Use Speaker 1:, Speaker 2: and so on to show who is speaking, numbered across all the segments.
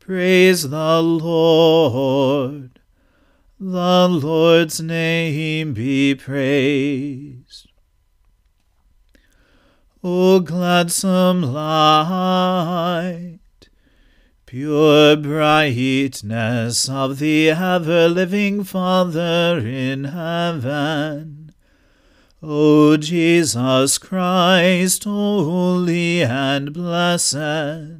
Speaker 1: Praise the Lord. The Lord's name be praised. O gladsome light, pure brightness of the ever living Father in heaven O Jesus Christ, holy and blessed,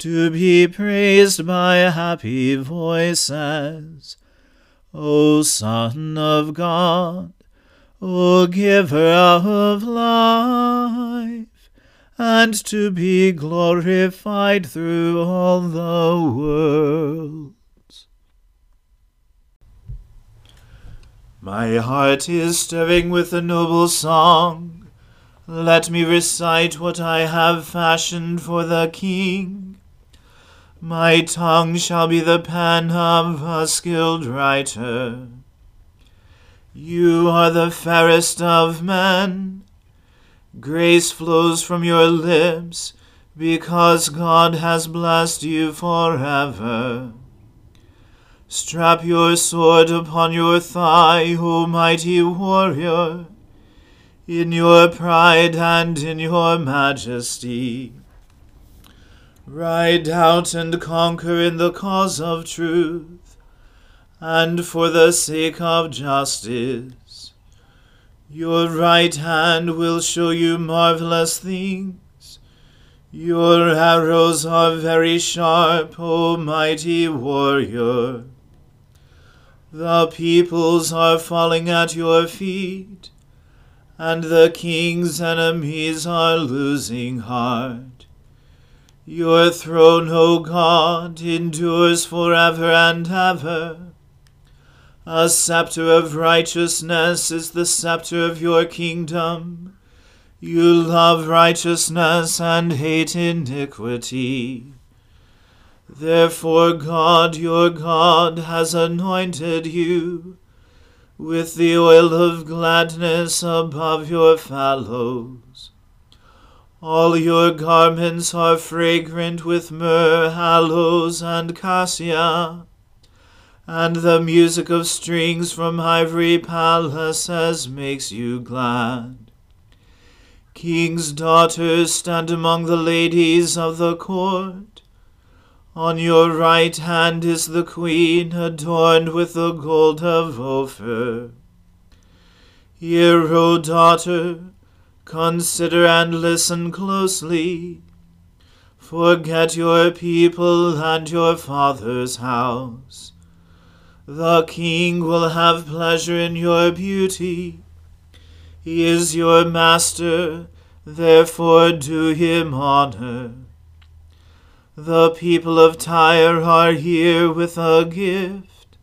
Speaker 1: to be praised by happy voices. O Son of God, O Giver of life, and to be glorified through all the world. My heart is stirring with a noble song. Let me recite what I have fashioned for the King. My tongue shall be the pen of a skilled writer. You are the fairest of men. Grace flows from your lips, because God has blessed you forever. Strap your sword upon your thigh, O mighty warrior, in your pride and in your majesty. Ride out and conquer in the cause of truth, and for the sake of justice. Your right hand will show you marvelous things. Your arrows are very sharp, O mighty warrior. The peoples are falling at your feet, and the king's enemies are losing heart. Your throne, O God, endures forever and ever. A scepter of righteousness is the scepter of your kingdom. You love righteousness and hate iniquity. Therefore, God your God has anointed you with the oil of gladness above your fellows. All your garments are fragrant with myrrh, aloes, and cassia and the music of strings from ivory palaces makes you glad. King's daughters stand among the ladies of the court. On your right hand is the queen adorned with the gold of Ophir. Hear, O daughter, consider and listen closely. Forget your people and your father's house the king will have pleasure in your beauty. He is your master, therefore do him honor. The people of Tyre are here with a gift.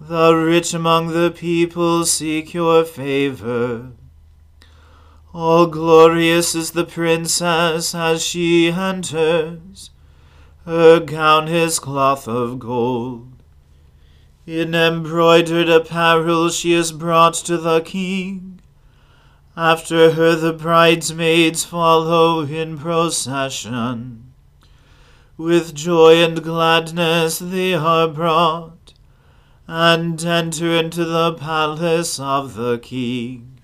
Speaker 1: The rich among the people seek your favor. All glorious is the princess as she enters. Her gown is cloth of gold. In embroidered apparel she is brought to the king. After her the bridesmaids follow in procession. With joy and gladness they are brought, and enter into the palace of the king.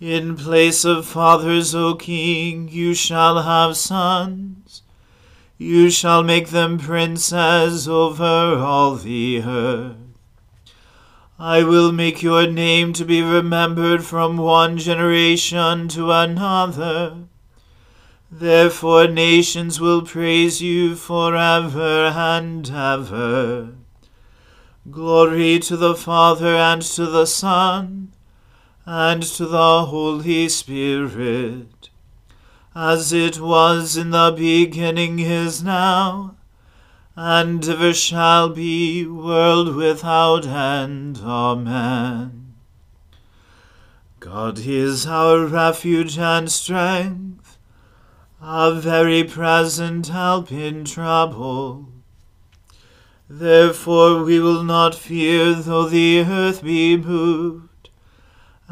Speaker 1: In place of fathers, O king, you shall have sons you shall make them princes over all the earth. I will make your name to be remembered from one generation to another. Therefore nations will praise you forever and ever. Glory to the Father and to the Son and to the Holy Spirit as it was in the beginning is now, and ever shall be, world without end. Amen. God is our refuge and strength, a very present help in trouble. Therefore we will not fear though the earth be moved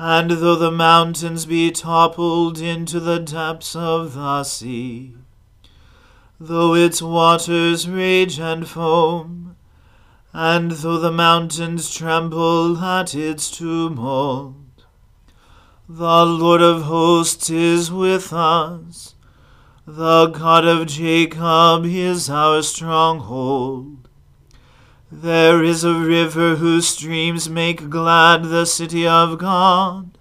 Speaker 1: and though the mountains be toppled into the depths of the sea, though its waters rage and foam, and though the mountains tremble at its tumult, the Lord of hosts is with us. The God of Jacob is our stronghold. There is a river whose streams make glad the city of God,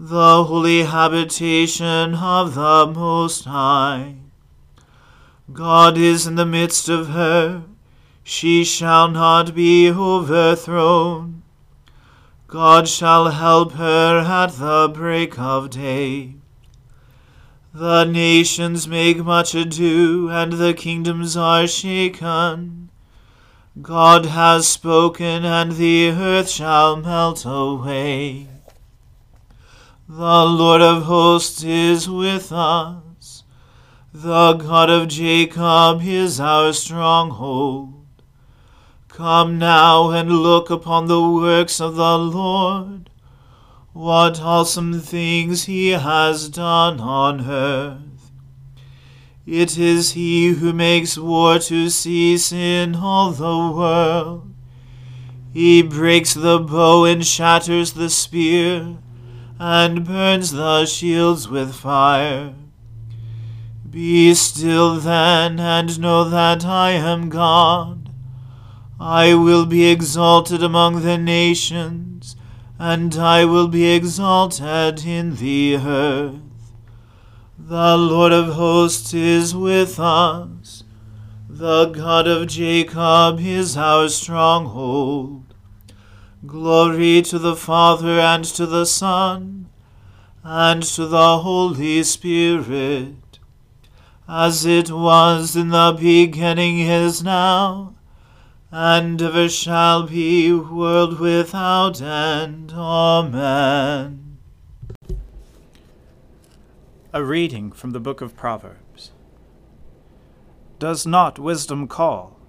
Speaker 1: the holy habitation of the Most High. God is in the midst of her, she shall not be overthrown. God shall help her at the break of day. The nations make much ado, and the kingdoms are shaken. God has spoken, and the earth shall melt away. The Lord of hosts is with us. The God of Jacob is our stronghold. Come now and look upon the works of the Lord, what awesome things he has done on earth. It is he who makes war to cease in all the world. He breaks the bow and shatters the spear, and burns the shields with fire. Be still then, and know that I am God. I will be exalted among the nations, and I will be exalted in the earth. The Lord of hosts is with us. The God of Jacob is our stronghold. Glory to the Father and to the Son and to the Holy Spirit, as it was in the beginning is now,
Speaker 2: and ever shall be, world without end. Amen.
Speaker 1: A reading from the book of Proverbs. Does not wisdom call?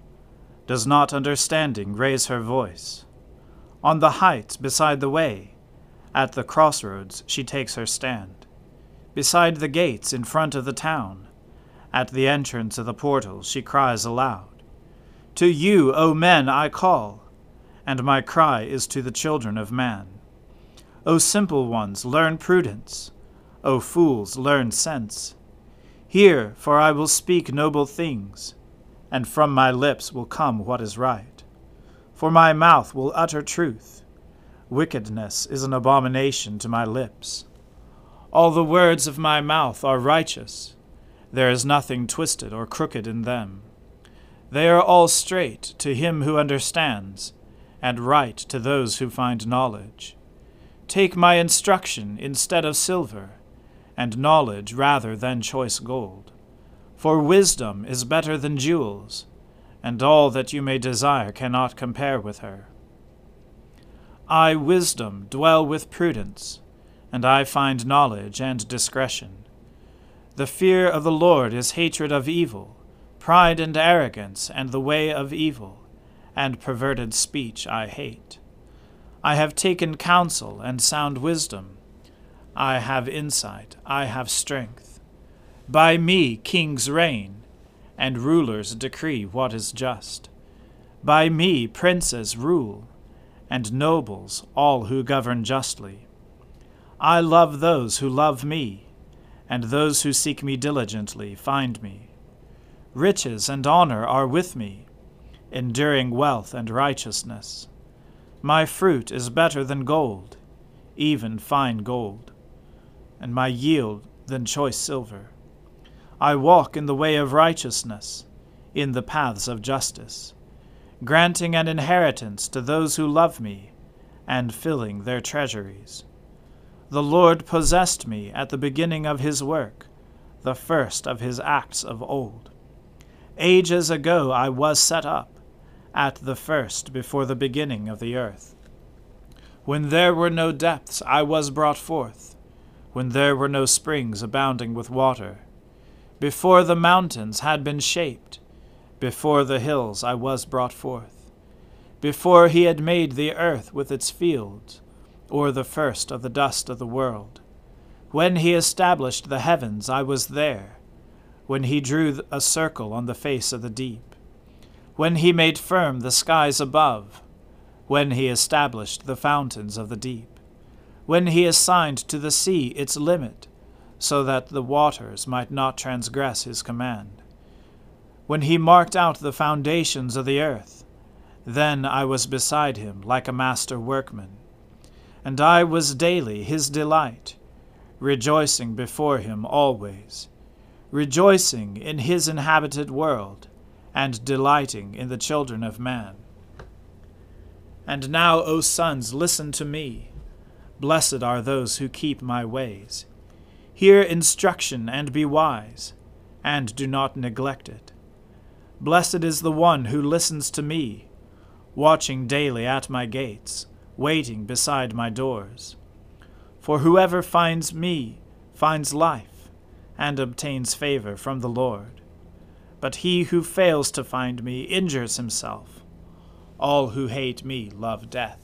Speaker 1: Does not understanding raise her voice? On the heights beside the way, at the crossroads she takes her stand. Beside the gates in front of the town, at the entrance of the portals she cries aloud. To you, O men, I call, and my cry is to the children of man. O simple ones, learn prudence. O fools, learn sense. Hear, for I will speak noble things, and from my lips will come what is right. For my mouth will utter truth. Wickedness is an abomination to my lips. All the words of my mouth are righteous. There is nothing twisted or crooked in them. They are all straight to him who understands, and right to those who find knowledge. Take my instruction instead of silver, and knowledge rather than choice gold. For wisdom is better than jewels, and all that you may desire cannot compare with her. I, wisdom, dwell with prudence, and I find knowledge and discretion. The fear of the Lord is hatred of evil Pride and arrogance, and the way of evil, and perverted speech I hate. I have taken counsel and sound wisdom. I have insight, I have strength. By me kings reign, and rulers decree what is just. By me princes rule, and nobles all who govern justly. I love those who love me, and those who seek me diligently find me. Riches and honor are with me, enduring wealth and righteousness. My fruit is better than gold, even fine gold, and my yield than choice silver. I walk in the way of righteousness, in the paths of justice, granting an inheritance to those who love me, and filling their treasuries. The Lord possessed me at the beginning of his work, the first of his acts of old. Ages ago I was set up, at the first before the beginning of the earth. When there were no depths I was brought forth, when there were no springs abounding with water. Before the mountains had been shaped, before the hills I was brought forth. Before he had made the earth with its fields, or the first of the dust of the world. When he established the heavens I was there when he drew a circle on the face of the deep, when he made firm the skies above, when he established the fountains of the deep, when he assigned to the sea its limit, so that the waters might not transgress his command, when he marked out the foundations of the earth, then I was beside him like a master workman, and I was daily his delight, rejoicing before him always rejoicing in his inhabited world, and delighting in the children of man. And now, O sons, listen to me. Blessed are those who keep my ways. Hear instruction and be wise, and do not neglect it. Blessed is the one who listens to me, watching daily at my gates, waiting beside my doors. For whoever finds me finds life and obtains favor from the Lord. But he who fails to find me injures himself. All who hate me love death.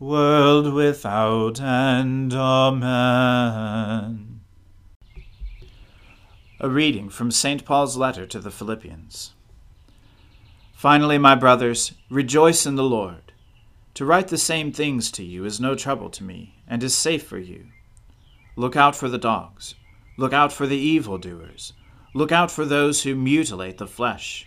Speaker 2: world without end. Amen.
Speaker 1: A reading from St. Paul's letter to the Philippians. Finally, my brothers, rejoice in the Lord. To write the same things to you is no trouble to me, and is safe for you. Look out for the dogs. Look out for the evildoers. Look out for those who mutilate the flesh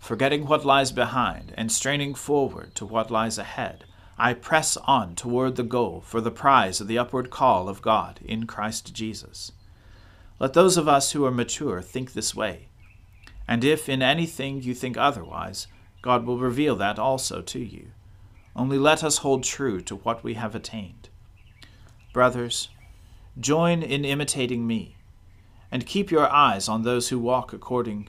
Speaker 1: Forgetting what lies behind and straining forward to what lies ahead, I press on toward the goal for the prize of the upward call of God in Christ Jesus. Let those of us who are mature think this way. And if in anything you think otherwise, God will reveal that also to you. Only let us hold true to what we have attained. Brothers, join in imitating me, and keep your eyes on those who walk according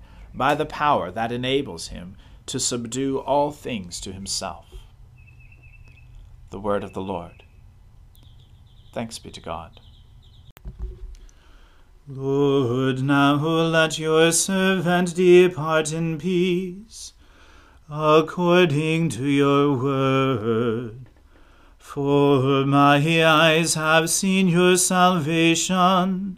Speaker 1: by the power that enables him to subdue all things to himself. The word of the Lord. Thanks be to God.
Speaker 2: Lord, now let your servant depart in peace, according to your word. For my eyes have seen your salvation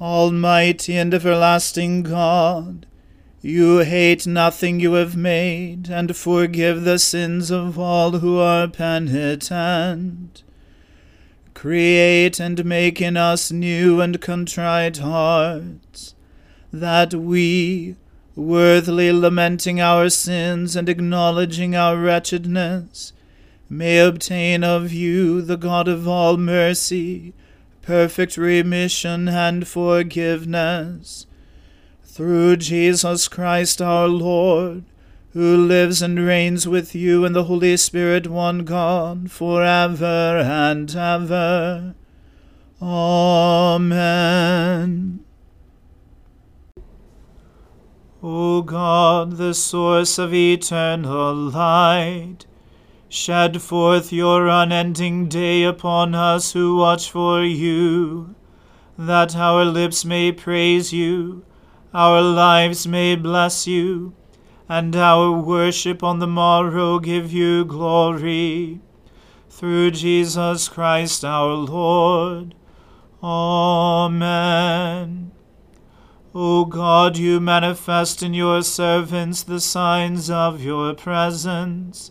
Speaker 2: Almighty and everlasting God, you hate nothing you have made, and forgive the sins of all who are penitent. Create and make in us new and contrite hearts, that we, worthily lamenting our sins and acknowledging our wretchedness, may obtain of you, the God of all mercy, perfect remission and forgiveness through Jesus Christ our Lord, who lives and reigns with you in the Holy Spirit, one God, for ever and ever. Amen. O God, the source of eternal light, shed forth your unending day upon us who watch for you, that our lips may praise you our lives may bless you, and our worship on the morrow give you glory. Through Jesus Christ our Lord. Amen. O God, you manifest in your servants the signs of your presence.